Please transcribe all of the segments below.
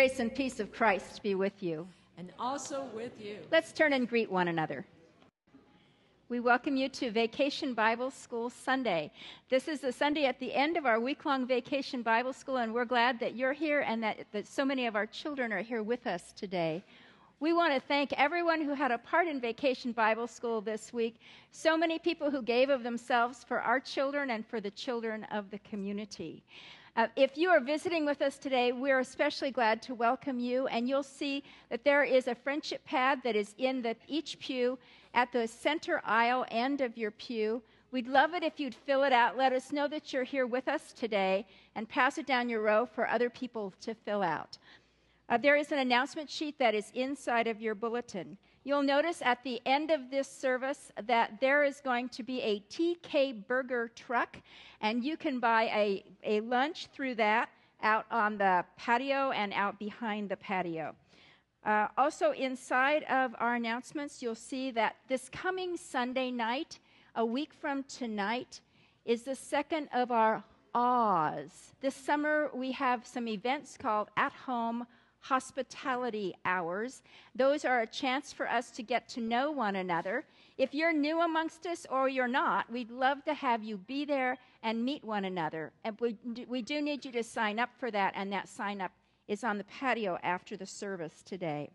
grace and peace of Christ be with you. And also with you. Let's turn and greet one another. We welcome you to Vacation Bible School Sunday. This is the Sunday at the end of our week long Vacation Bible School, and we're glad that you're here and that, that so many of our children are here with us today. We want to thank everyone who had a part in Vacation Bible School this week. So many people who gave of themselves for our children and for the children of the community. Uh, if you are visiting with us today, we're especially glad to welcome you, and you'll see that there is a friendship pad that is in the, each pew at the center aisle end of your pew. We'd love it if you'd fill it out. Let us know that you're here with us today and pass it down your row for other people to fill out. Uh, there is an announcement sheet that is inside of your bulletin. You'll notice at the end of this service that there is going to be a TK Burger truck, and you can buy a, a lunch through that out on the patio and out behind the patio. Uh, also, inside of our announcements, you'll see that this coming Sunday night, a week from tonight, is the second of our Oz. This summer, we have some events called At Home hospitality hours. Those are a chance for us to get to know one another. If you're new amongst us or you're not, we'd love to have you be there and meet one another. And we, we do need you to sign up for that, and that sign up is on the patio after the service today.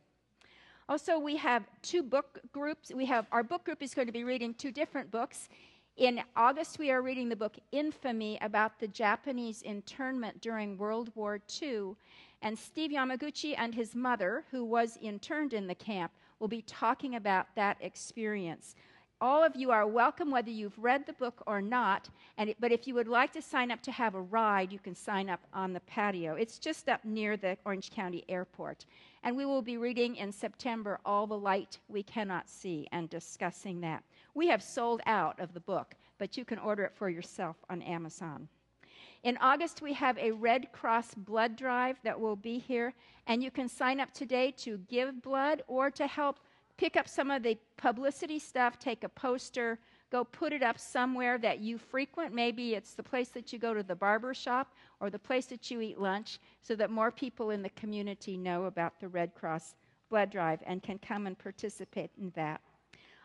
Also, we have two book groups. We have our book group is going to be reading two different books. In August, we are reading the book Infamy about the Japanese internment during World War II. And Steve Yamaguchi and his mother, who was interned in the camp, will be talking about that experience. All of you are welcome, whether you've read the book or not. And it, but if you would like to sign up to have a ride, you can sign up on the patio. It's just up near the Orange County Airport. And we will be reading in September All the Light We Cannot See and discussing that. We have sold out of the book, but you can order it for yourself on Amazon. In August, we have a Red Cross blood drive that will be here, and you can sign up today to give blood or to help pick up some of the publicity stuff, take a poster, go put it up somewhere that you frequent. Maybe it's the place that you go to the barber shop or the place that you eat lunch, so that more people in the community know about the Red Cross blood drive and can come and participate in that.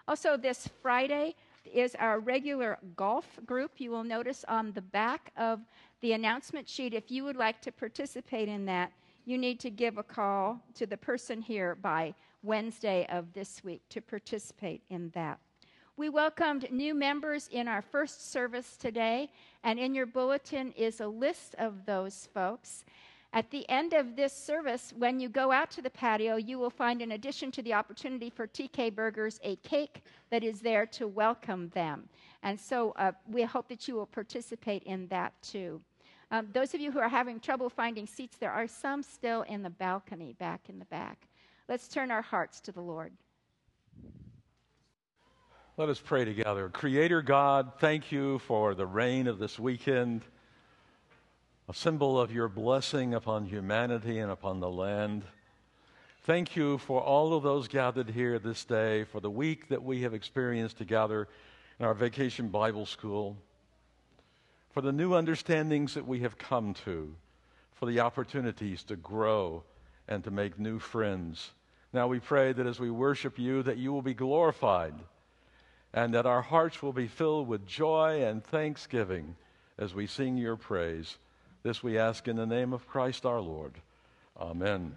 Also, this Friday, is our regular golf group. You will notice on the back of the announcement sheet, if you would like to participate in that, you need to give a call to the person here by Wednesday of this week to participate in that. We welcomed new members in our first service today, and in your bulletin is a list of those folks. At the end of this service, when you go out to the patio, you will find, in addition to the opportunity for TK Burgers, a cake that is there to welcome them. And so uh, we hope that you will participate in that too. Um, those of you who are having trouble finding seats, there are some still in the balcony back in the back. Let's turn our hearts to the Lord. Let us pray together. Creator God, thank you for the rain of this weekend a symbol of your blessing upon humanity and upon the land. Thank you for all of those gathered here this day, for the week that we have experienced together in our vacation Bible school, for the new understandings that we have come to, for the opportunities to grow and to make new friends. Now we pray that as we worship you, that you will be glorified and that our hearts will be filled with joy and thanksgiving as we sing your praise. This we ask in the name of Christ our Lord. Amen.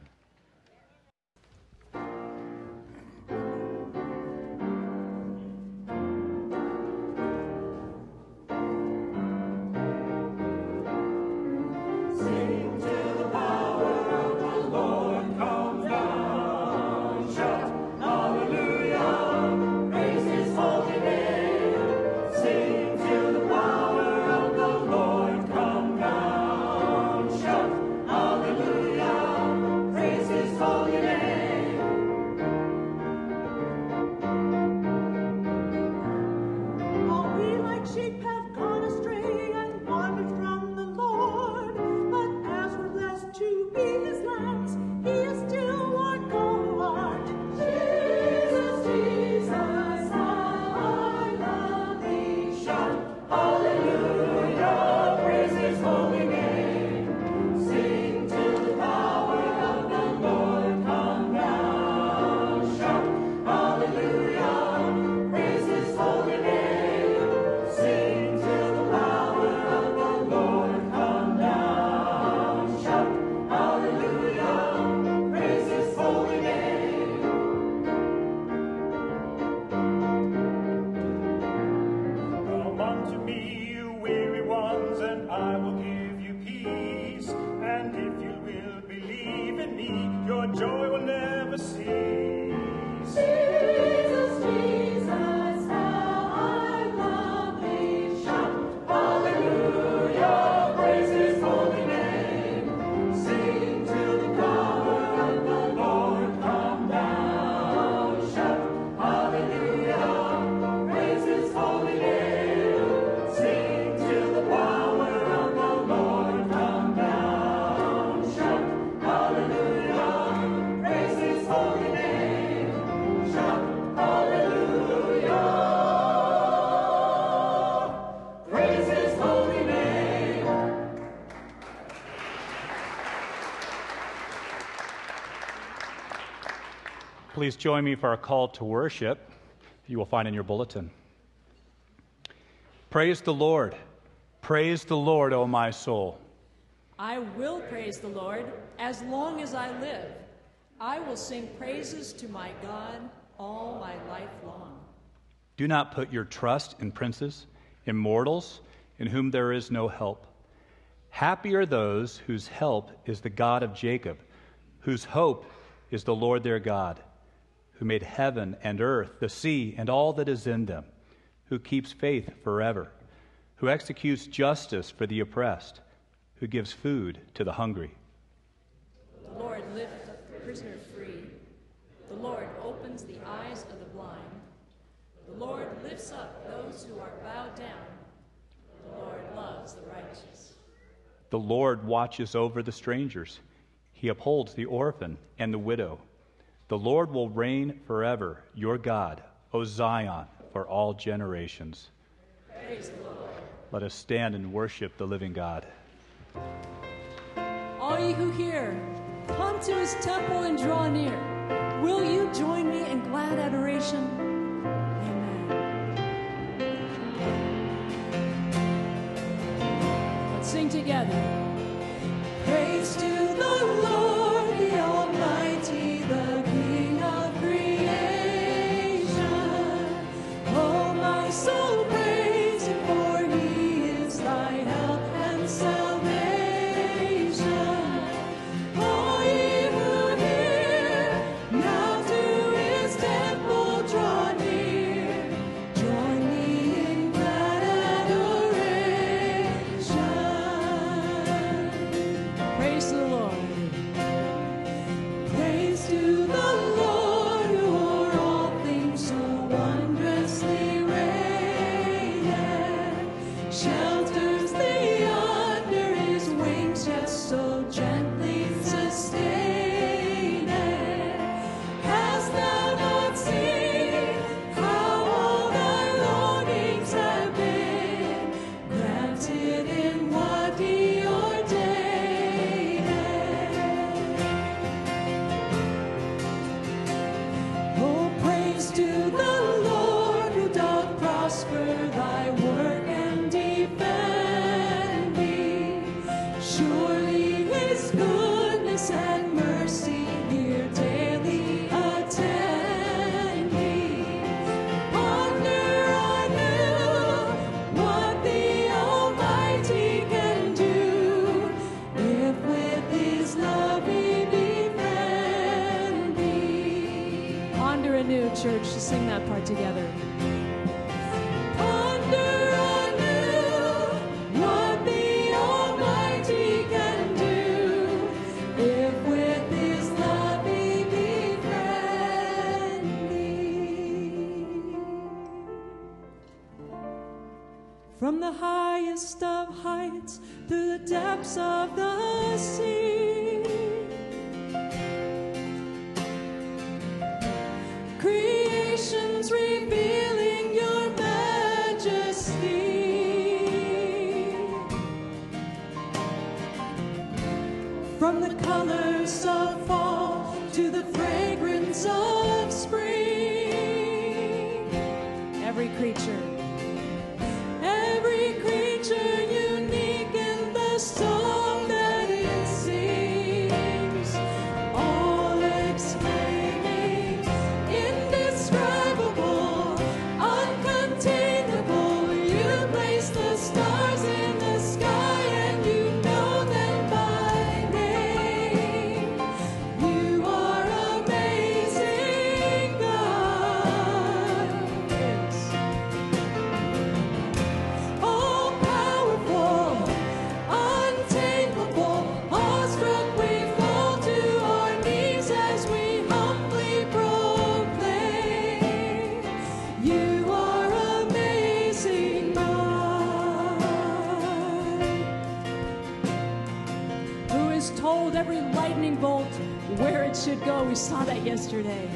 Please join me for a call to worship you will find in your bulletin. Praise the Lord. Praise the Lord, O my soul. I will praise the Lord as long as I live. I will sing praises to my God all my life long. Do not put your trust in princes, in mortals, in whom there is no help. Happy are those whose help is the God of Jacob, whose hope is the Lord their God, who made heaven and earth, the sea, and all that is in them, who keeps faith forever, who executes justice for the oppressed, who gives food to the hungry. The Lord lifts up the prisoner free. The Lord opens the eyes of the blind. The Lord lifts up those who are bowed down. The Lord loves the righteous. The Lord watches over the strangers. He upholds the orphan and the widow. The Lord will reign forever, your God, O Zion, for all generations. Let us stand and worship the living God. All ye who hear, come to his temple and draw near. Will you join me in glad adoration? Amen. Let's sing together. The colors should go? We saw that yesterday.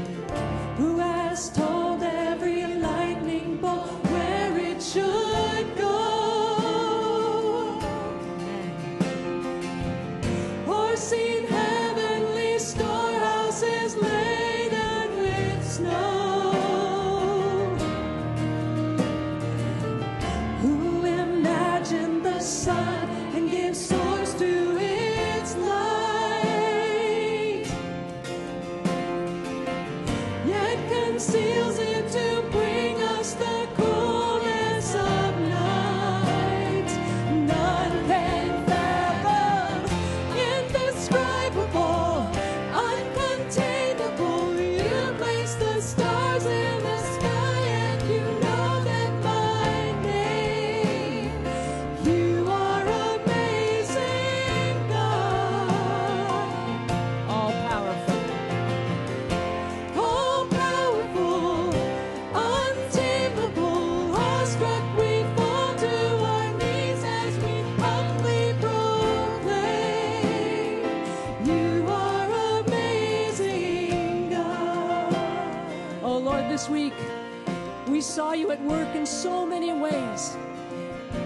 So many ways.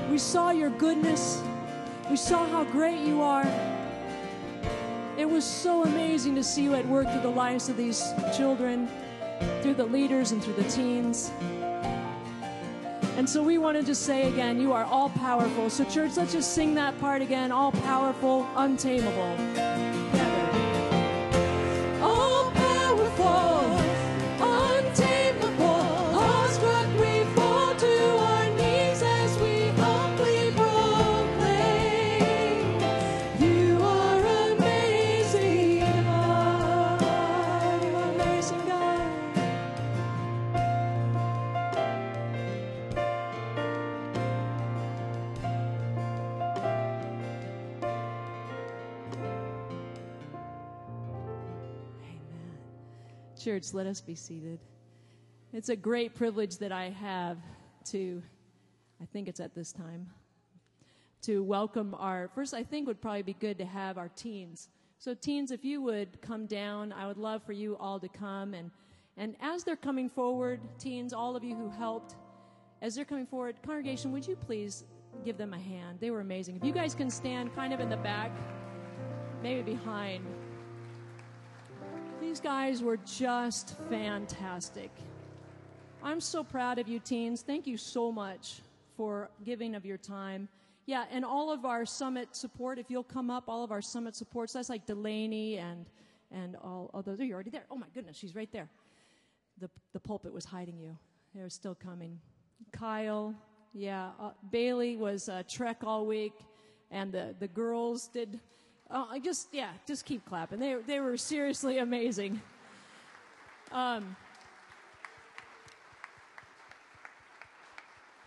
We saw your goodness. We saw how great you are. It was so amazing to see you at work through the lives of these children, through the leaders, and through the teens. And so we wanted to say again, you are all powerful. So, church, let's just sing that part again all powerful, untamable. Church, let us be seated. It's a great privilege that I have to, I think it's at this time, to welcome our, first, I think would probably be good to have our teens. So, teens, if you would come down, I would love for you all to come. And, and as they're coming forward, teens, all of you who helped, as they're coming forward, congregation, would you please give them a hand? They were amazing. If you guys can stand kind of in the back, maybe behind. These guys were just fantastic. I'm so proud of you, teens. Thank you so much for giving of your time. Yeah, and all of our summit support, if you'll come up, all of our summit supports, that's like Delaney and and all, all those. Are you already there? Oh my goodness, she's right there. The, the pulpit was hiding you. They're still coming. Kyle, yeah. Uh, Bailey was uh, Trek all week, and the, the girls did. Oh, I just yeah, just keep clapping. They they were seriously amazing. Um,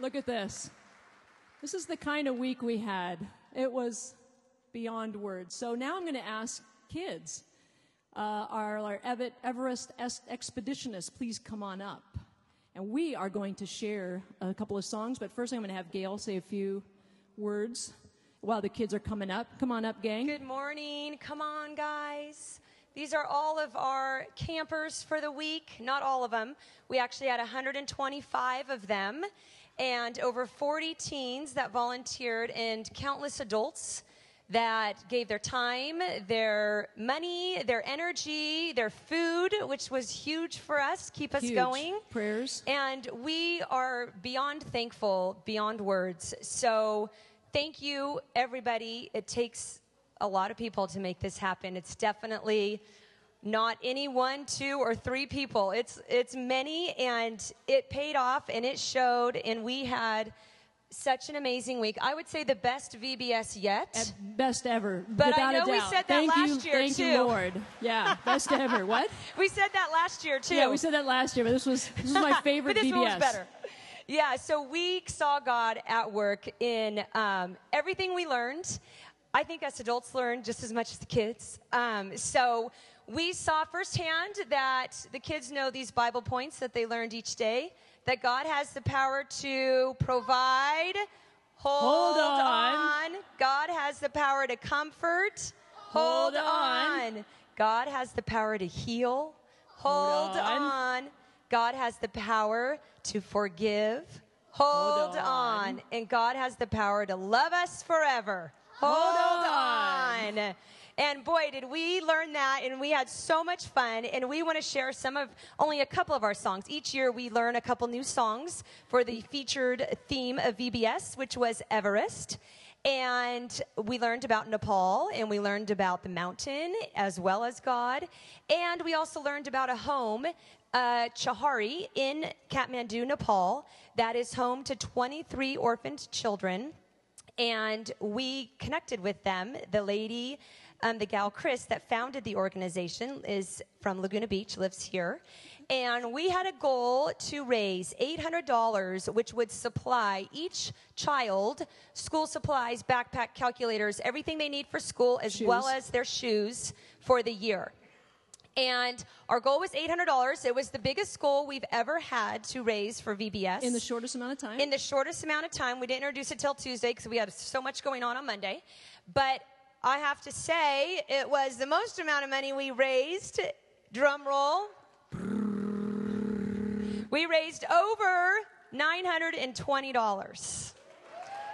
look at this. This is the kind of week we had. It was beyond words. So now I'm going to ask kids, uh, our, our Everest expeditionists, please come on up. And we are going to share a couple of songs, but first I'm going to have Gail say a few words while the kids are coming up. Come on up, gang. Good morning. Come on, guys. These are all of our campers for the week. Not all of them. We actually had 125 of them and over 40 teens that volunteered and countless adults that gave their time, their money, their energy, their food, which was huge for us, keep us Huge. going. Prayers. And we are beyond thankful, beyond words. So thank you, everybody. It takes a lot of people to make this happen. It's definitely not any one, two, or three people. It's it's many, and it paid off, and it showed. And we had such an amazing week. I would say the best VBS yet. At best ever. But I know we said that thank last you, year, Thank too. you, Lord. Yeah, best ever. What? we said that last year too. Yeah, we said that last year, but this was this was my favorite but this VBS. one was better. Yeah, so we saw God at work in um, everything we learned. I think us adults learn just as much as the kids. Um, so we saw firsthand that the kids know these Bible points that they learned each day, that God has the power to provide. Hold, Hold on. on. God has the power to comfort. Hold Hold, on. on. God has the power to heal. Hold, Hold on. on. God has the power to forgive. Hold, Hold on. on. And God has the power to love us forever. Hold, Hold on. on. And boy, did we learn that, and we had so much fun. And we want to share some of only a couple of our songs. Each year, we learn a couple new songs for the featured theme of VBS, which was Everest. And we learned about Nepal and we learned about the mountain as well as God. And we also learned about a home, uh, Chahari, in Kathmandu, Nepal, that is home to 23 orphaned children. And we connected with them. The lady, um, the gal Chris, that founded the organization is from Laguna Beach, lives here and we had a goal to raise $800, which would supply each child school supplies, backpack, calculators, everything they need for school, as Shoes. well as their shoes for the year. And our goal was $800. It was the biggest goal we've ever had to raise for VBS. In the shortest amount of time. In the shortest amount of time. We didn't introduce it till Tuesday because we had so much going on on Monday. But I have to say, it was the most amount of money we raised. Drum roll. We raised over $920.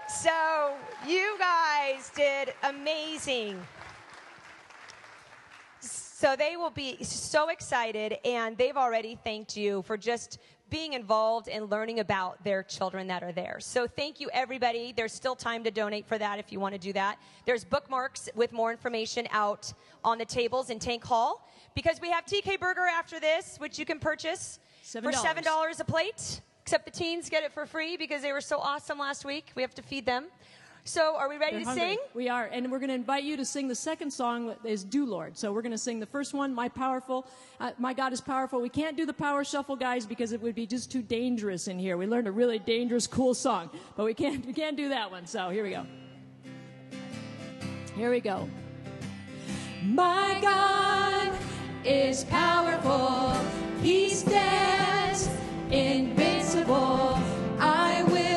So you guys did amazing. So they will be so excited, and they've already thanked you for just being involved and learning about their children that are there. So thank you, everybody. There's still time to donate for that if you want to do that. There's bookmarks with more information out on the tables in Tank Hall because we have TK Burger after this, which you can purchase for $7. seven dollars a plate. Except the teens get it for free because they were so awesome last week. We have to feed them. So, are we ready They're to hungry. sing? We are, and we're going to invite you to sing the second song that is "Do Lord." So we're going to sing the first one, "My Powerful." Uh, My God is powerful. We can't do the power shuffle, guys, because it would be just too dangerous in here. We learned a really dangerous, cool song, but we can't we can't do that one. So here we go. Here we go. My God is powerful. He stands invincible. I will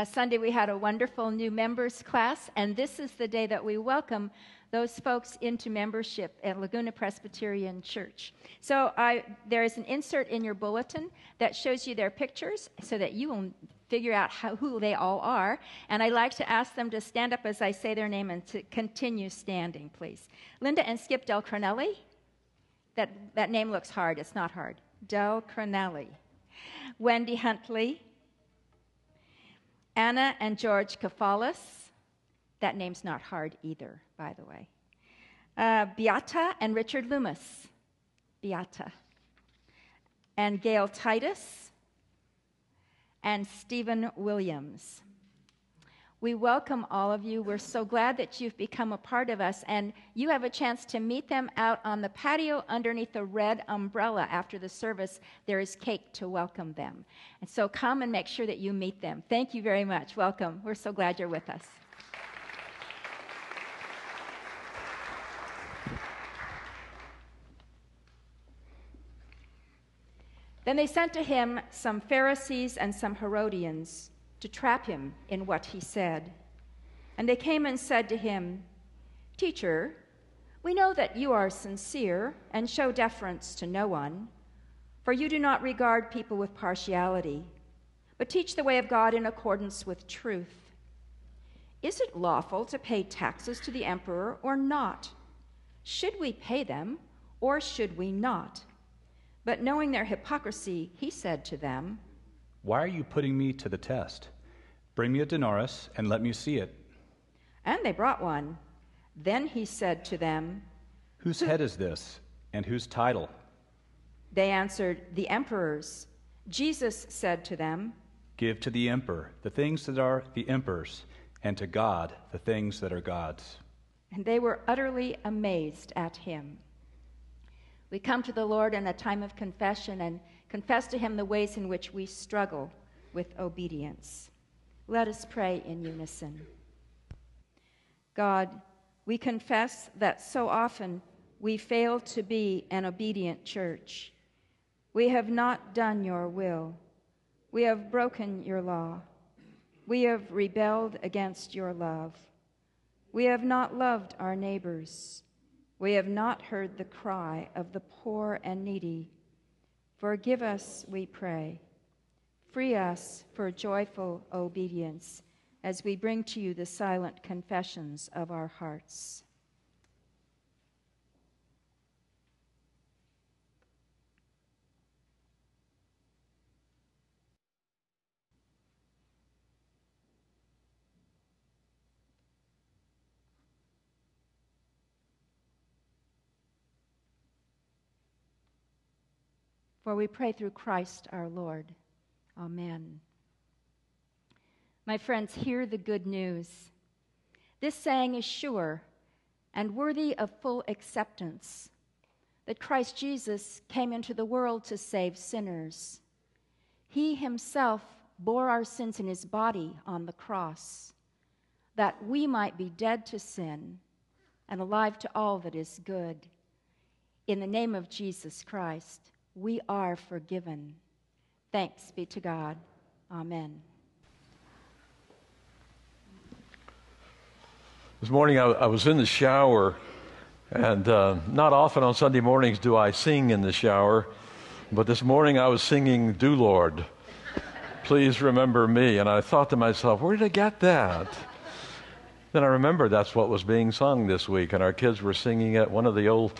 Last Sunday, we had a wonderful new members class, and this is the day that we welcome those folks into membership at Laguna Presbyterian Church. So I, there is an insert in your bulletin that shows you their pictures so that you will figure out how, who they all are. And I like to ask them to stand up as I say their name and to continue standing, please. Linda and Skip Del Cronelli. That, that name looks hard. It's not hard. Del Cronelli. Wendy Huntley. Anna and George Kafalis. That name's not hard either, by the way. Uh, Beata and Richard Loomis. Beata. And Gail Titus and Stephen Williams. We welcome all of you. We're so glad that you've become a part of us, and you have a chance to meet them out on the patio underneath the red umbrella after the service. There is cake to welcome them. And so come and make sure that you meet them. Thank you very much. Welcome. We're so glad you're with us. Then they sent to him some Pharisees and some Herodians to trap him in what he said. And they came and said to him, Teacher, we know that you are sincere and show deference to no one, for you do not regard people with partiality, but teach the way of God in accordance with truth. Is it lawful to pay taxes to the emperor or not? Should we pay them or should we not? But knowing their hypocrisy, he said to them, Why are you putting me to the test? Bring me a denarius and let me see it. And they brought one. Then he said to them, Whose head is this, and whose title? They answered, The emperor's. Jesus said to them, Give to the emperor the things that are the emperor's, and to God the things that are God's. And they were utterly amazed at him. We come to the Lord in a time of confession and confess to him the ways in which we struggle with obedience. Let us pray in unison. God, we confess that so often we fail to be an obedient church. We have not done your will. We have broken your law. We have rebelled against your love. We have not loved our neighbors. We have not heard the cry of the poor and needy. Forgive us, we pray. Free us for joyful obedience as we bring to you the silent confessions of our hearts. For we pray through Christ our Lord. Amen. My friends, hear the good news. This saying is sure and worthy of full acceptance that Christ Jesus came into the world to save sinners. He himself bore our sins in his body on the cross, that we might be dead to sin and alive to all that is good. In the name of Jesus Christ we are forgiven. Thanks be to God. Amen. This morning I, I was in the shower, and uh, not often on Sunday mornings do I sing in the shower, but this morning I was singing, Do Lord, please remember me. And I thought to myself, where did I get that? Then I remembered that's what was being sung this week, and our kids were singing it. One of the old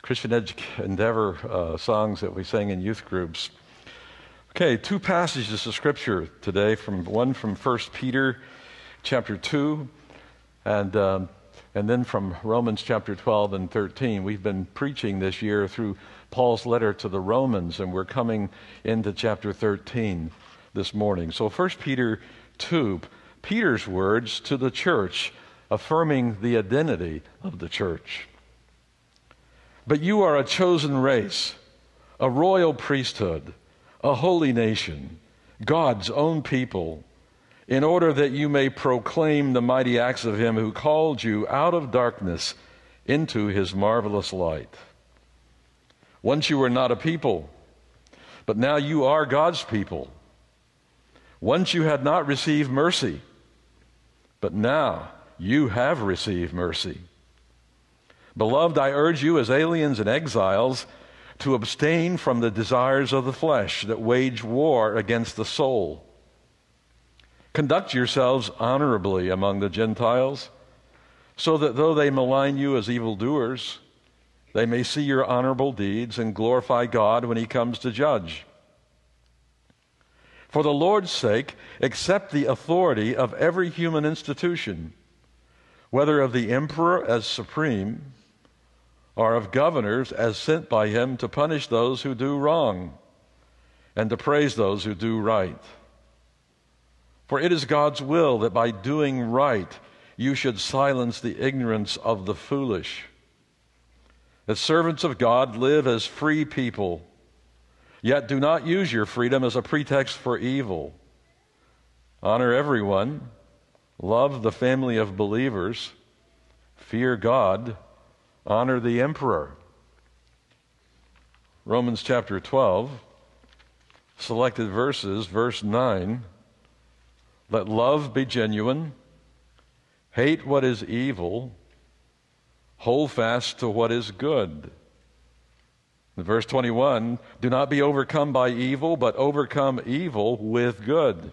Christian Endeavor uh, songs that we sang in youth groups. Okay, two passages of scripture today. From one from 1 Peter, chapter two, and um, and then from Romans chapter 12 and 13. We've been preaching this year through Paul's letter to the Romans, and we're coming into chapter 13 this morning. So 1 Peter 2, Peter's words to the church, affirming the identity of the church. But you are a chosen race, a royal priesthood, a holy nation, God's own people, in order that you may proclaim the mighty acts of Him who called you out of darkness into His marvelous light. Once you were not a people, but now you are God's people. Once you had not received mercy, but now you have received mercy. Beloved, I urge you as aliens and exiles to abstain from the desires of the flesh that wage war against the soul. Conduct yourselves honorably among the Gentiles, so that though they malign you as evildoers, they may see your honorable deeds and glorify God when he comes to judge. For the Lord's sake, accept the authority of every human institution, whether of the emperor as supreme, or of governors as sent by him to punish those who do wrong and to praise those who do right. For it is God's will that by doing right you should silence the ignorance of the foolish. As servants of God, live as free people Yet do not use your freedom as a pretext for evil. Honor everyone, love the family of believers, fear God, honor the emperor. Romans chapter 12, selected verses, verse 9. Let love be genuine, hate what is evil, hold fast to what is good. In verse 21, do not be overcome by evil, but overcome evil with good.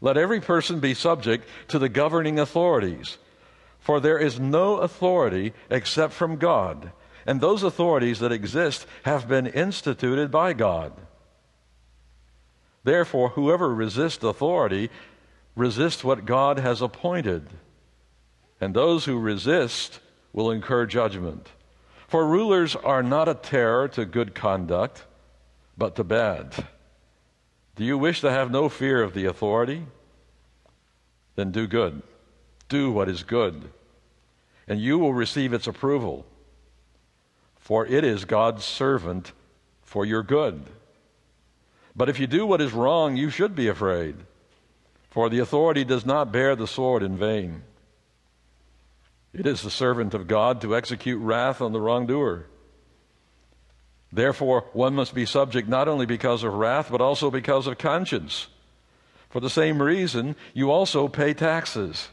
Let every person be subject to the governing authorities, for there is no authority except from God, and those authorities that exist have been instituted by God. Therefore, whoever resists authority resists what God has appointed, and those who resist will incur judgment. For rulers are not a terror to good conduct, but to bad. Do you wish to have no fear of the authority? Then do good. Do what is good, and you will receive its approval. For it is God's servant for your good. But if you do what is wrong, you should be afraid, for the authority does not bear the sword in vain. It is the servant of God to execute wrath on the wrongdoer. Therefore, one must be subject not only because of wrath, but also because of conscience. For the same reason, you also pay taxes.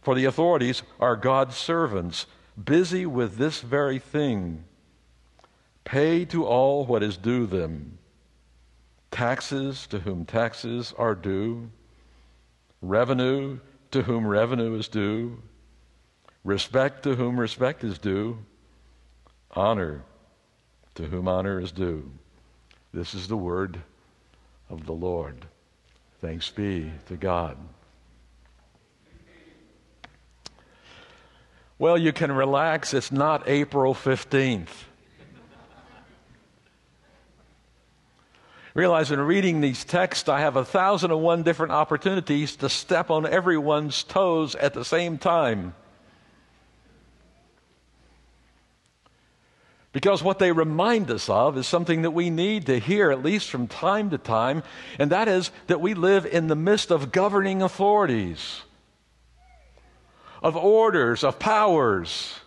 For the authorities are God's servants, busy with this very thing. Pay to all what is due them taxes to whom taxes are due, revenue to whom revenue is due Respect to whom respect is due, honor to whom honor is due. This is the word of the Lord. Thanks be to God. Well, you can relax. It's not April 15th. Realize in reading these texts, I have a thousand and one different opportunities to step on everyone's toes at the same time. Because what they remind us of is something that we need to hear, at least from time to time, and that is that we live in the midst of governing authorities, of orders, of powers,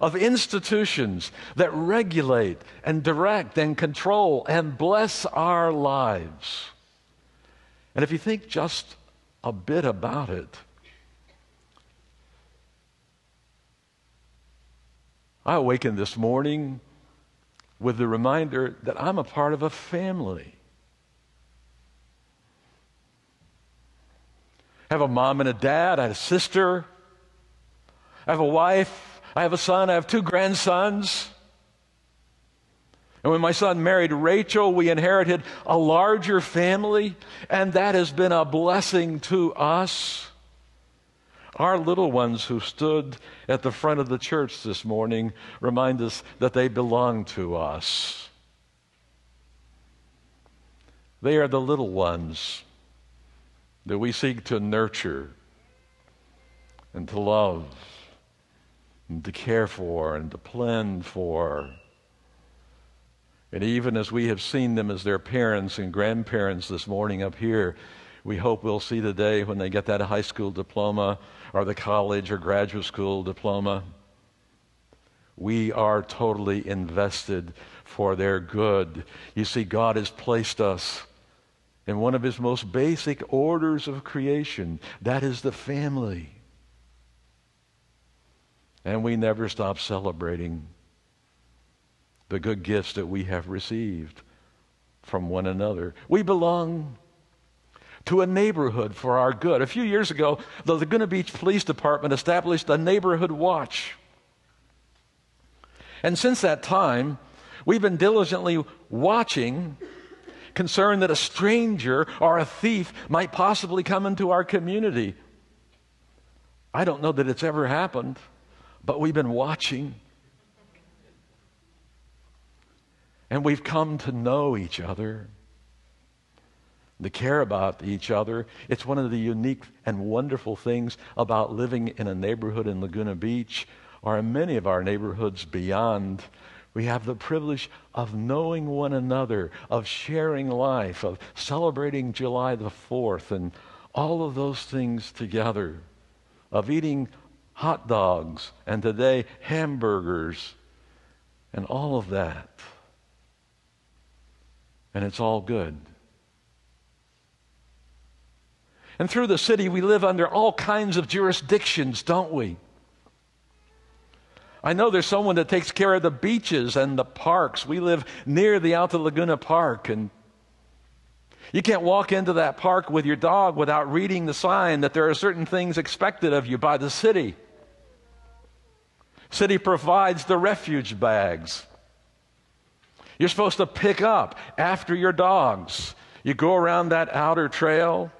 of institutions that regulate and direct and control and bless our lives. And if you think just a bit about it, I awakened this morning with the reminder that I'm a part of a family. I have a mom and a dad, I have a sister, I have a wife, I have a son, I have two grandsons. And when my son married Rachel, we inherited a larger family, and that has been a blessing to us. Our little ones who stood at the front of the church this morning remind us that they belong to us. They are the little ones that we seek to nurture and to love and to care for and to plan for. And even as we have seen them as their parents and grandparents this morning up here, we hope we'll see the day when they get that high school diploma or the college or graduate school diploma. We are totally invested for their good. You see, God has placed us in one of his most basic orders of creation. That is the family. And we never stop celebrating the good gifts that we have received from one another. We belong to a neighborhood for our good. A few years ago, the Laguna Beach Police Department established a neighborhood watch. And since that time, we've been diligently watching, concerned that a stranger or a thief might possibly come into our community. I don't know that it's ever happened, but we've been watching. And we've come to know each other, to care about each other. It's one of the unique and wonderful things about living in a neighborhood in Laguna Beach or in many of our neighborhoods beyond. We have the privilege of knowing one another, of sharing life, of celebrating July the 4th, and all of those things together, of eating hot dogs, and today hamburgers, and all of that and it's all good. And through the city, we live under all kinds of jurisdictions, don't we? I know there's someone that takes care of the beaches and the parks. We live near the Alta Laguna Park, and you can't walk into that park with your dog without reading the sign that there are certain things expected of you by the city. City provides the refuge bags. You're supposed to pick up after your dogs. You go around that outer trail,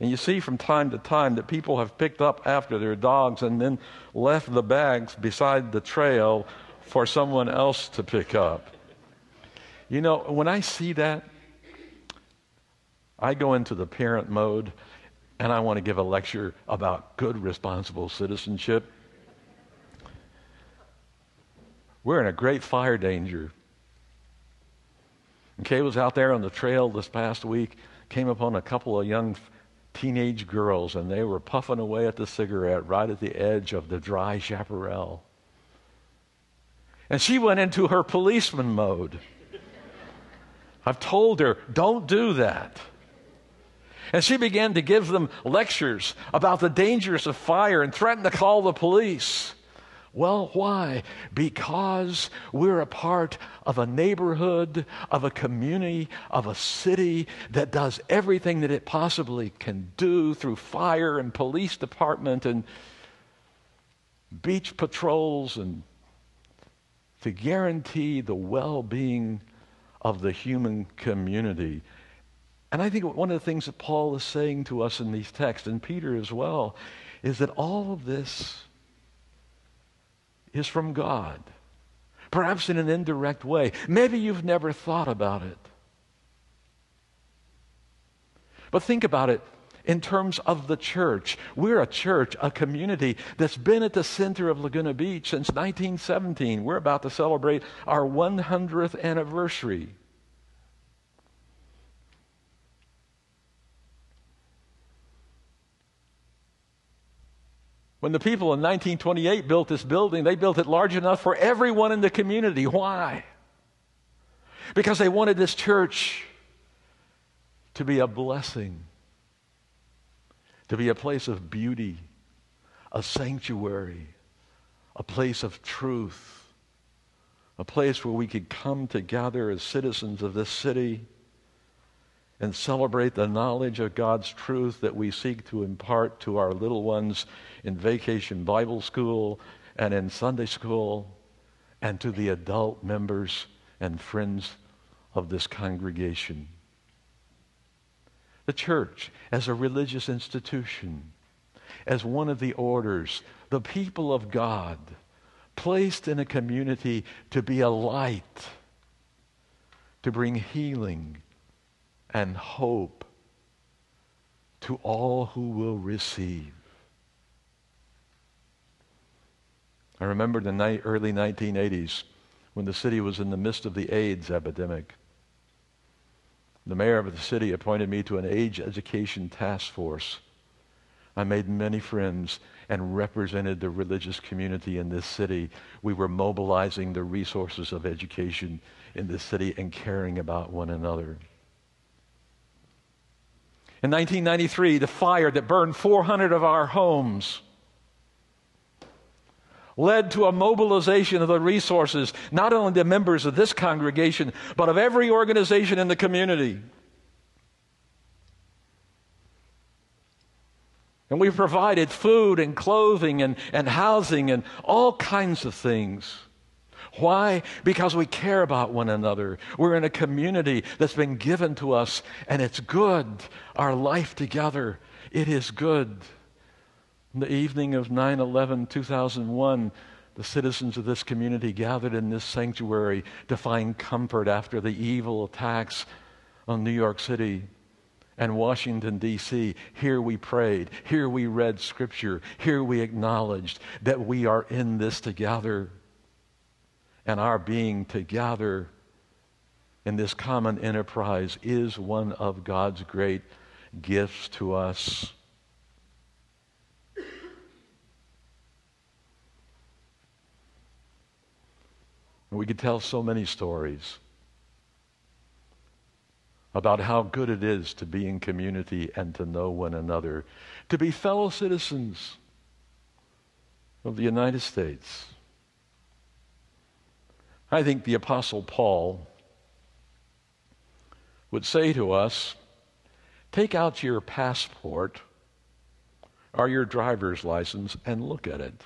and you see from time to time that people have picked up after their dogs and then left the bags beside the trail for someone else to pick up. You know, when I see that, I go into the parent mode and I want to give a lecture about good, responsible citizenship. We're in a great fire danger. And Kay was out there on the trail this past week, came upon a couple of young teenage girls, and they were puffing away at the cigarette right at the edge of the dry chaparral. And she went into her policeman mode. I've told her, don't do that. And she began to give them lectures about the dangers of fire and threatened to call the police. Well, why? Because we're a part of a neighborhood, of a community, of a city that does everything that it possibly can do through fire and police department and beach patrols and to guarantee the well being of the human community. And I think one of the things that Paul is saying to us in these texts, and Peter as well, is that all of this is from God. Perhaps in an indirect way. Maybe you've never thought about it. But think about it in terms of the church. We're a church, a community that's been at the center of Laguna Beach since 1917. We're about to celebrate our 100th anniversary. When the people in 1928 built this building, they built it large enough for everyone in the community. Why? Because they wanted this church to be a blessing, to be a place of beauty, a sanctuary, a place of truth, a place where we could come together as citizens of this city and celebrate the knowledge of God's truth that we seek to impart to our little ones in vacation Bible school and in Sunday school and to the adult members and friends of this congregation. The church, as a religious institution, as one of the orders, the people of God, placed in a community to be a light, to bring healing and hope to all who will receive. I remember the night, early 1980s when the city was in the midst of the AIDS epidemic. The mayor of the city appointed me to an AIDS education task force. I made many friends and represented the religious community in this city. We were mobilizing the resources of education in this city and caring about one another. In 1993, the fire that burned 400 of our homes led to a mobilization of the resources, not only the members of this congregation, but of every organization in the community. And we provided food and clothing and, and housing and all kinds of things. Why? Because we care about one another. We're in a community that's been given to us, and it's good. Our life together, it is good. On the evening of 9 11 2001, the citizens of this community gathered in this sanctuary to find comfort after the evil attacks on New York City and Washington, D.C. Here we prayed. Here we read Scripture. Here we acknowledged that we are in this together. And our being together in this common enterprise is one of God's great gifts to us. We could tell so many stories about how good it is to be in community and to know one another, to be fellow citizens of the United States. I think the Apostle Paul would say to us take out your passport or your driver's license and look at it.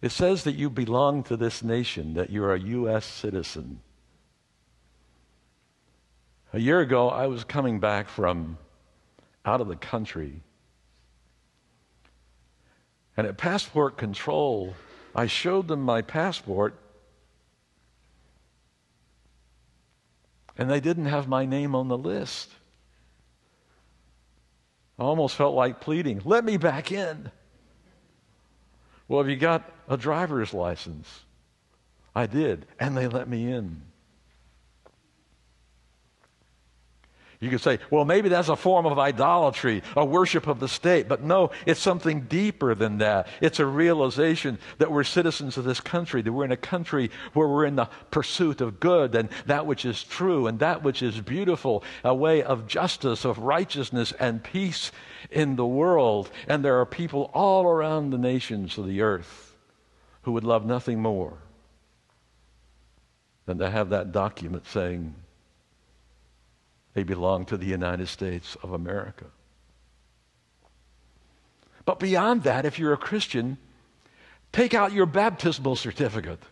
It says that you belong to this nation, that you're a U.S. citizen. A year ago, I was coming back from out of the country. And at passport control, I showed them my passport, and they didn't have my name on the list. I almost felt like pleading, let me back in. Well, have you got a driver's license? I did, and they let me in. You could say, well, maybe that's a form of idolatry, a worship of the state. But no, it's something deeper than that. It's a realization that we're citizens of this country, that we're in a country where we're in the pursuit of good and that which is true and that which is beautiful, a way of justice, of righteousness, and peace in the world. And there are people all around the nations of the earth who would love nothing more than to have that document saying, they belong to the United States of America. But beyond that, if you're a Christian, take out your baptismal certificate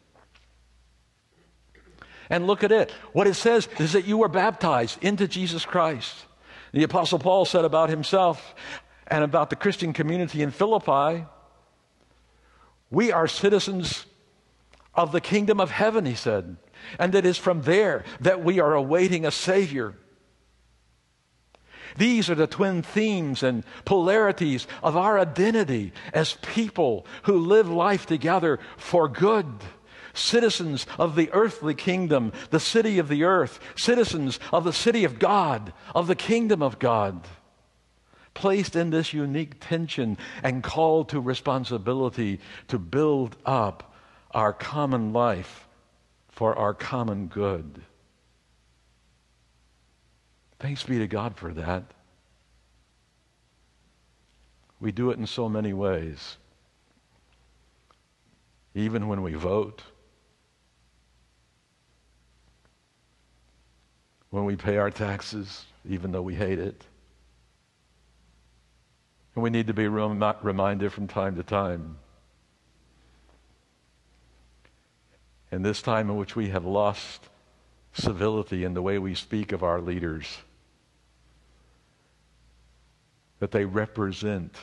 and look at it. What it says is that you were baptized into Jesus Christ. The Apostle Paul said about himself and about the Christian community in Philippi we are citizens of the kingdom of heaven, he said, and it is from there that we are awaiting a Savior these are the twin themes and polarities of our identity as people who live life together for good. Citizens of the earthly kingdom, the city of the earth, citizens of the city of God, of the kingdom of God. Placed in this unique tension and called to responsibility to build up our common life for our common good. Thanks be to God for that. We do it in so many ways. Even when we vote, when we pay our taxes, even though we hate it. And we need to be reminded from time to time. In this time in which we have lost civility in the way we speak of our leaders, that they represent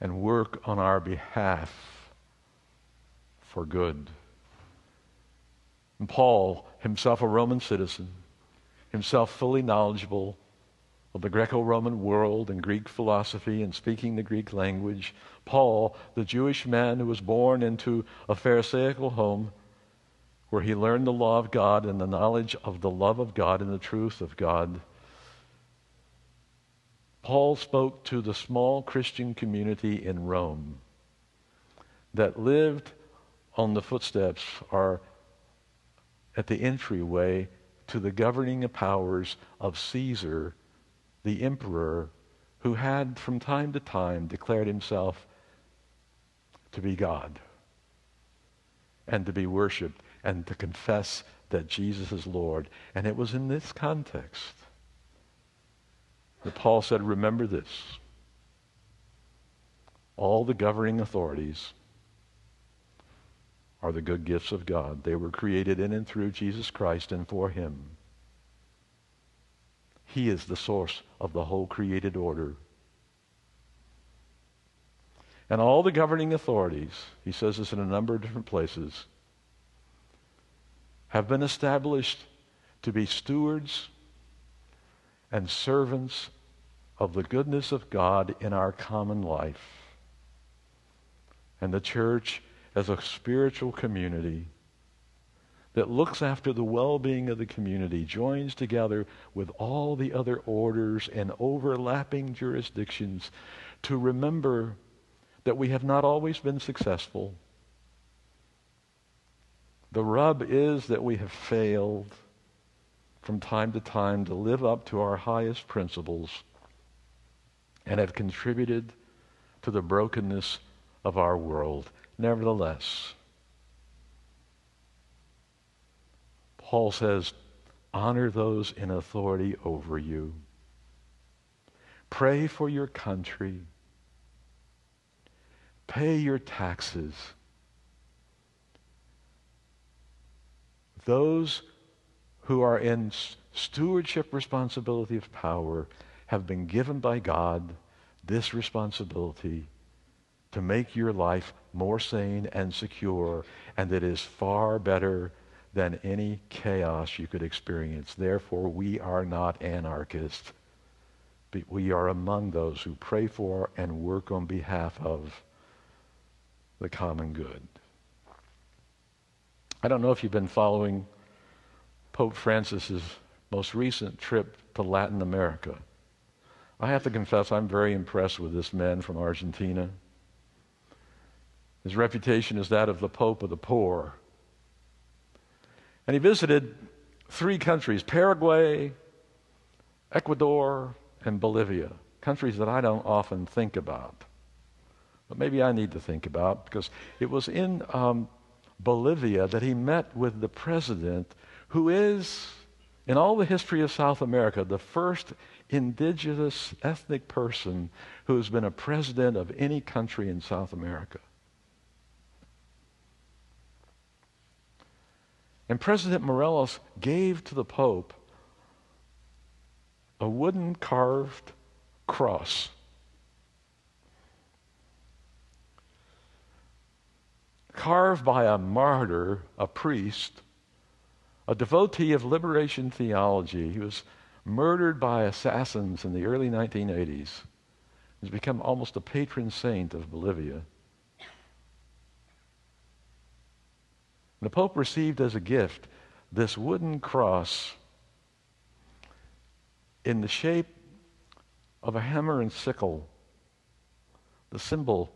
and work on our behalf for good. And Paul, himself a Roman citizen, himself fully knowledgeable of the Greco Roman world and Greek philosophy and speaking the Greek language, Paul, the Jewish man who was born into a Pharisaical home where he learned the law of God and the knowledge of the love of God and the truth of God Paul spoke to the small Christian community in Rome that lived on the footsteps or at the entryway to the governing powers of Caesar, the emperor, who had from time to time declared himself to be God and to be worshiped and to confess that Jesus is Lord. And it was in this context that Paul said, Remember this. All the governing authorities are the good gifts of God. They were created in and through Jesus Christ and for Him. He is the source of the whole created order. And all the governing authorities, he says this in a number of different places, have been established to be stewards and servants of the goodness of God in our common life. And the church as a spiritual community that looks after the well being of the community, joins together with all the other orders and overlapping jurisdictions to remember that we have not always been successful. The rub is that we have failed from time to time to live up to our highest principles and have contributed to the brokenness of our world. Nevertheless, Paul says, honor those in authority over you. Pray for your country. Pay your taxes. Those who are in stewardship responsibility of power have been given by God this responsibility to make your life more sane and secure, and that is far better than any chaos you could experience. Therefore, we are not anarchists, but we are among those who pray for and work on behalf of the common good. I don't know if you've been following Pope Francis's most recent trip to Latin America. I have to confess, I'm very impressed with this man from Argentina. His reputation is that of the Pope of the poor. And he visited three countries Paraguay, Ecuador, and Bolivia, countries that I don't often think about. But maybe I need to think about because it was in um, Bolivia that he met with the president, who is, in all the history of South America, the first indigenous ethnic person who has been a president of any country in South America. And President Morales gave to the Pope a wooden carved cross. Carved by a martyr, a priest, a devotee of liberation theology. He was murdered by assassins in the early 1980s. He's become almost a patron saint of Bolivia. The Pope received as a gift this wooden cross in the shape of a hammer and sickle, the symbol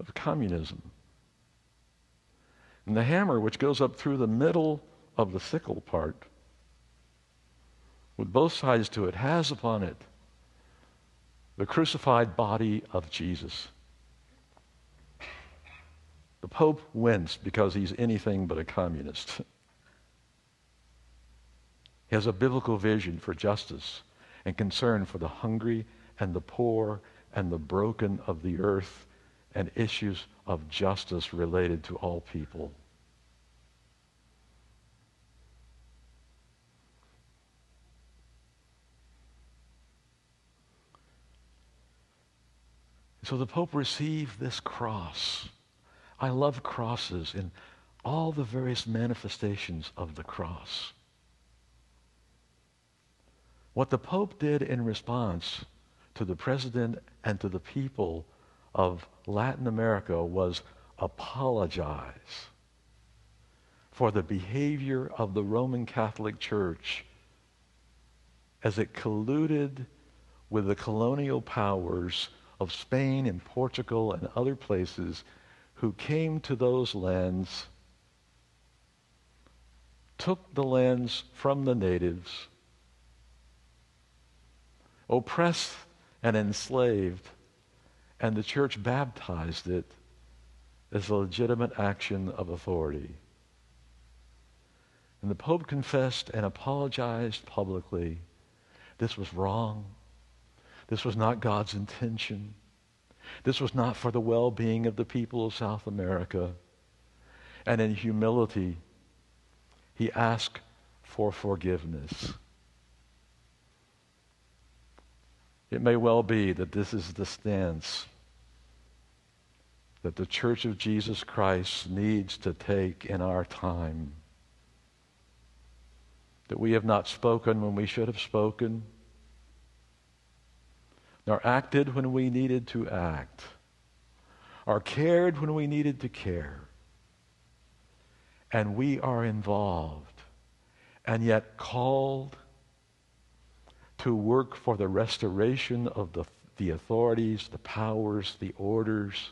of communism. And the hammer, which goes up through the middle of the sickle part, with both sides to it, has upon it the crucified body of Jesus. The Pope winced because he's anything but a communist. he has a biblical vision for justice and concern for the hungry and the poor and the broken of the earth and issues of justice related to all people. So the Pope received this cross I love crosses in all the various manifestations of the cross. What the Pope did in response to the president and to the people of Latin America was apologize for the behavior of the Roman Catholic Church as it colluded with the colonial powers of Spain and Portugal and other places who came to those lands took the lands from the natives, oppressed and enslaved, and the church baptized it as a legitimate action of authority. And the Pope confessed and apologized publicly. This was wrong. This was not God's intention. This was not for the well being of the people of South America. And in humility, he asked for forgiveness. It may well be that this is the stance that the Church of Jesus Christ needs to take in our time. That we have not spoken when we should have spoken, nor acted when we needed to act, or cared when we needed to care. And we are involved and yet called to work for the restoration of the, the authorities, the powers, the orders.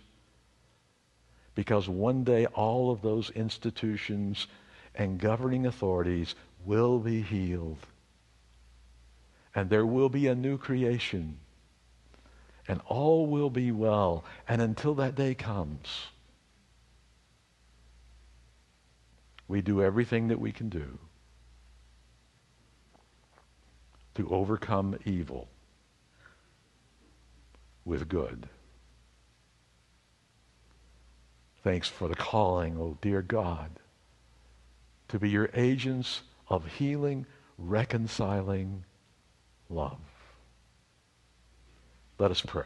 Because one day all of those institutions and governing authorities will be healed. And there will be a new creation. And all will be well. And until that day comes, we do everything that we can do to overcome evil with good. Thanks for the calling, oh dear God, to be your agents of healing, reconciling love. Let us pray.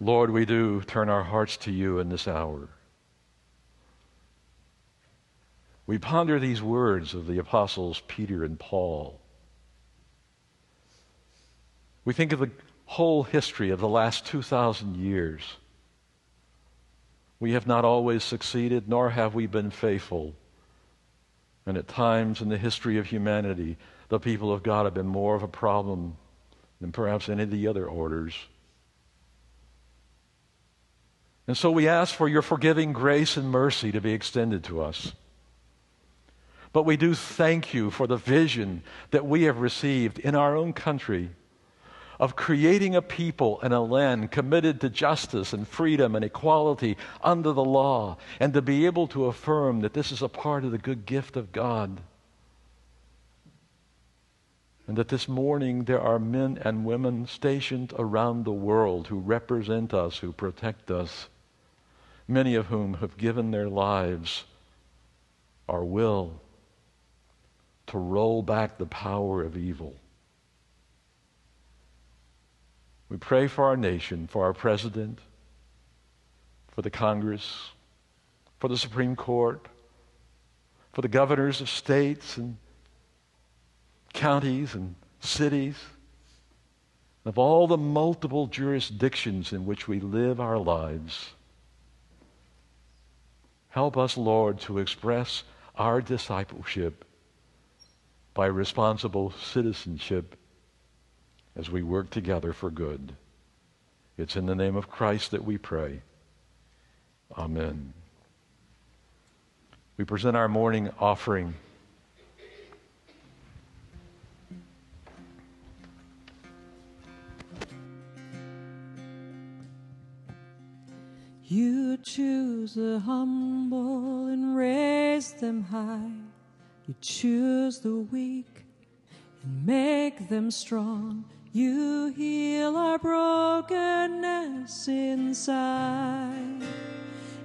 Lord, we do turn our hearts to you in this hour. We ponder these words of the apostles Peter and Paul. We think of the whole history of the last 2,000 years. We have not always succeeded, nor have we been faithful. And at times in the history of humanity, the people of God have been more of a problem than perhaps any of the other orders. And so we ask for your forgiving grace and mercy to be extended to us. But we do thank you for the vision that we have received in our own country of creating a people and a land committed to justice and freedom and equality under the law, and to be able to affirm that this is a part of the good gift of God. And that this morning there are men and women stationed around the world who represent us, who protect us, many of whom have given their lives, our will, to roll back the power of evil. We pray for our nation, for our president, for the Congress, for the Supreme Court, for the governors of states and counties and cities, of all the multiple jurisdictions in which we live our lives. Help us, Lord, to express our discipleship by responsible citizenship as we work together for good. It's in the name of Christ that we pray. Amen. We present our morning offering. You choose the humble and raise them high. You choose the weak and make them strong. You heal our brokenness inside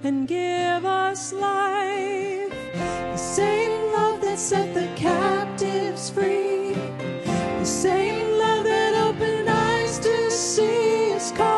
and give us life. The same love that set the captives free, the same love that opened eyes to see calling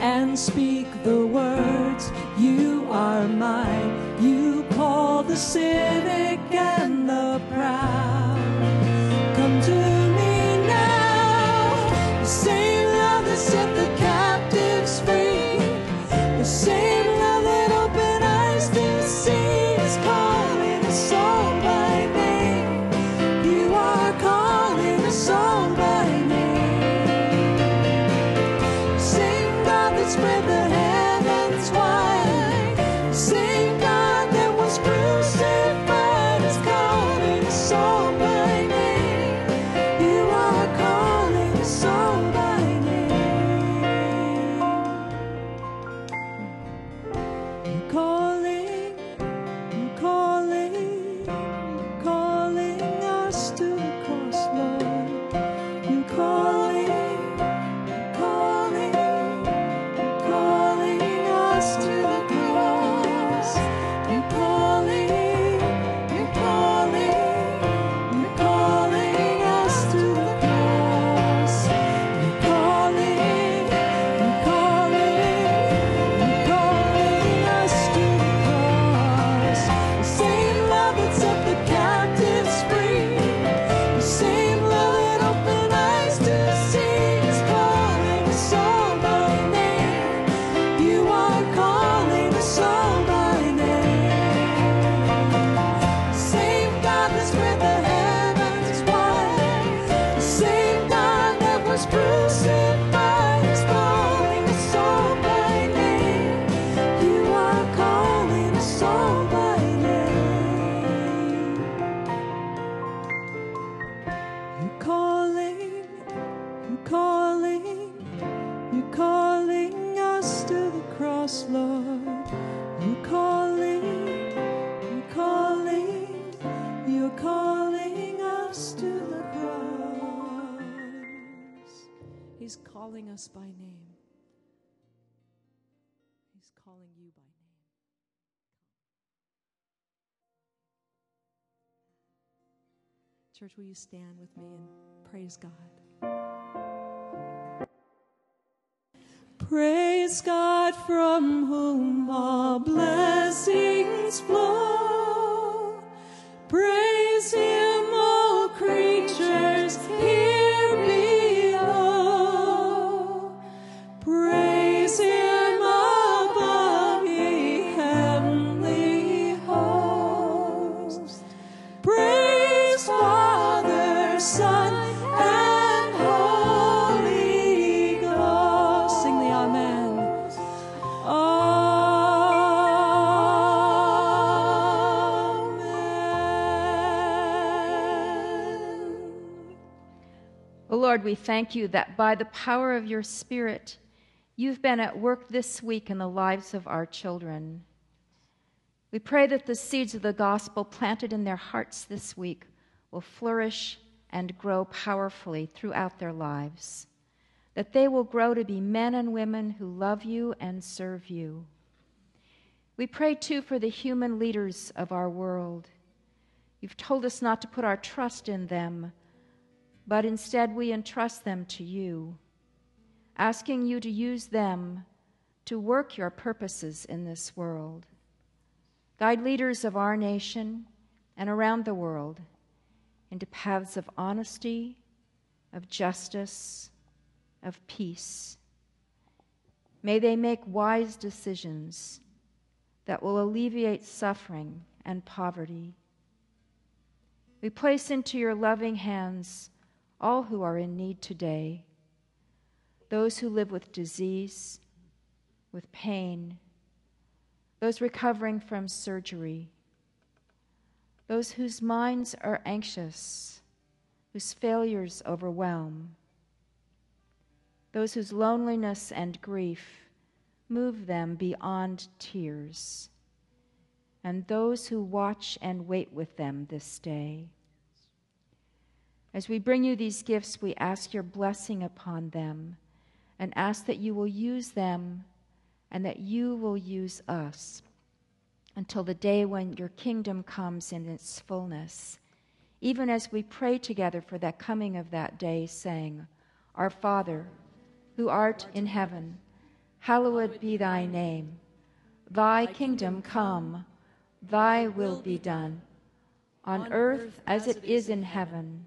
and speak the words, You are mine. You call the cynic He's calling us by name. He's calling you by name. Church, will you stand with me and praise God? Praise God from whom all blessings flow. Praise Him, Lord, we thank you that by the power of your Spirit, you've been at work this week in the lives of our children. We pray that the seeds of the gospel planted in their hearts this week will flourish and grow powerfully throughout their lives, that they will grow to be men and women who love you and serve you. We pray too for the human leaders of our world. You've told us not to put our trust in them, but instead we entrust them to you, asking you to use them to work your purposes in this world. Guide leaders of our nation and around the world into paths of honesty, of justice, of peace. May they make wise decisions that will alleviate suffering and poverty. We place into your loving hands all who are in need today those who live with disease, with pain, those recovering from surgery, those whose minds are anxious, whose failures overwhelm, those whose loneliness and grief move them beyond tears, and those who watch and wait with them this day. As we bring you these gifts, we ask your blessing upon them and ask that you will use them and that you will use us until the day when your kingdom comes in its fullness. Even as we pray together for that coming of that day, saying, Our Father, who art in heaven, hallowed be thy name. Thy kingdom come, thy will be done, on earth as it is in heaven.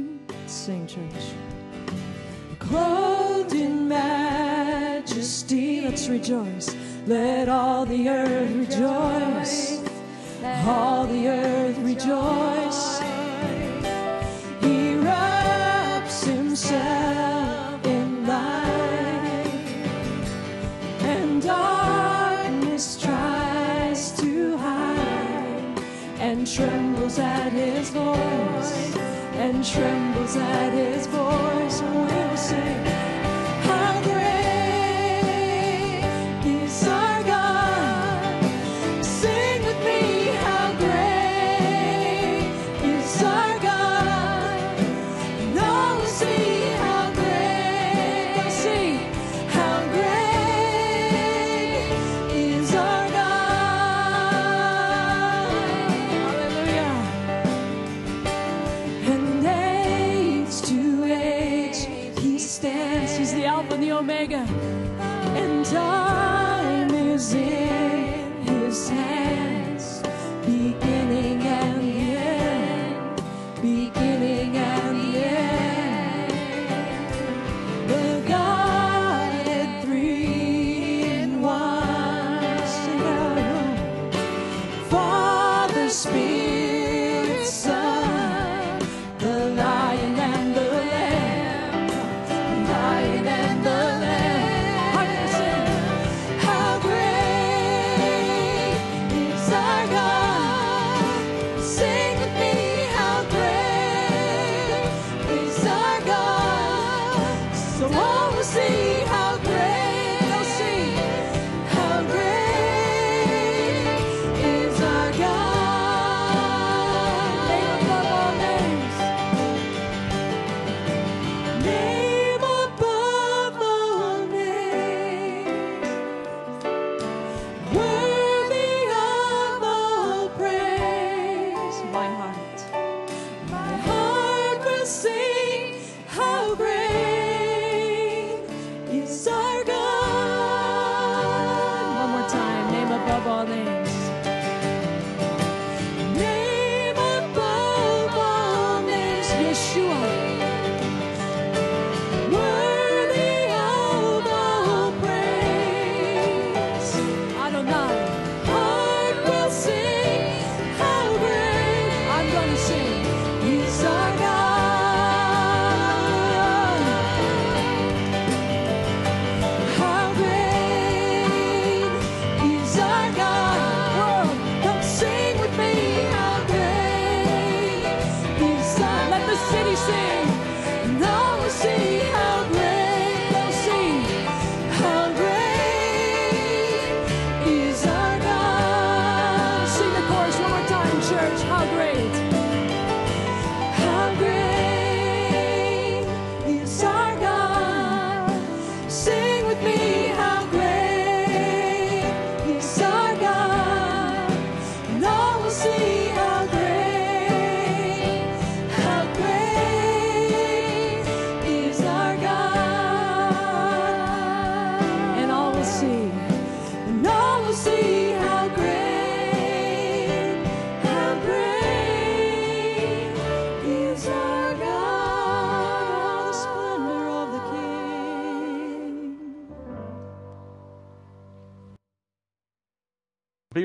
Sing, church. Clothed in majesty, let's rejoice. Let all the earth rejoice. All the earth rejoice. He wraps himself in light, and darkness tries to hide, and trembles at his voice, and trembles at his voice.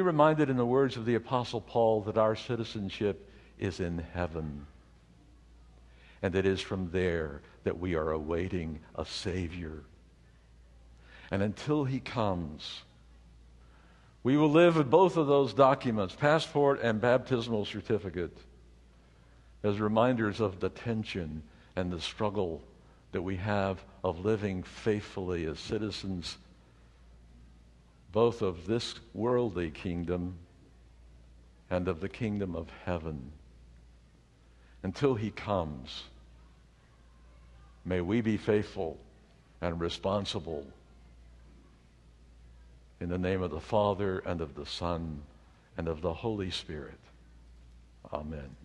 Reminded in the words of the Apostle Paul that our citizenship is in heaven. And it is from there that we are awaiting a Savior. And until he comes, we will live with both of those documents, passport and baptismal certificate, as reminders of the tension and the struggle that we have of living faithfully as citizens both of this worldly kingdom and of the kingdom of heaven. Until he comes, may we be faithful and responsible. In the name of the Father, and of the Son, and of the Holy Spirit. Amen.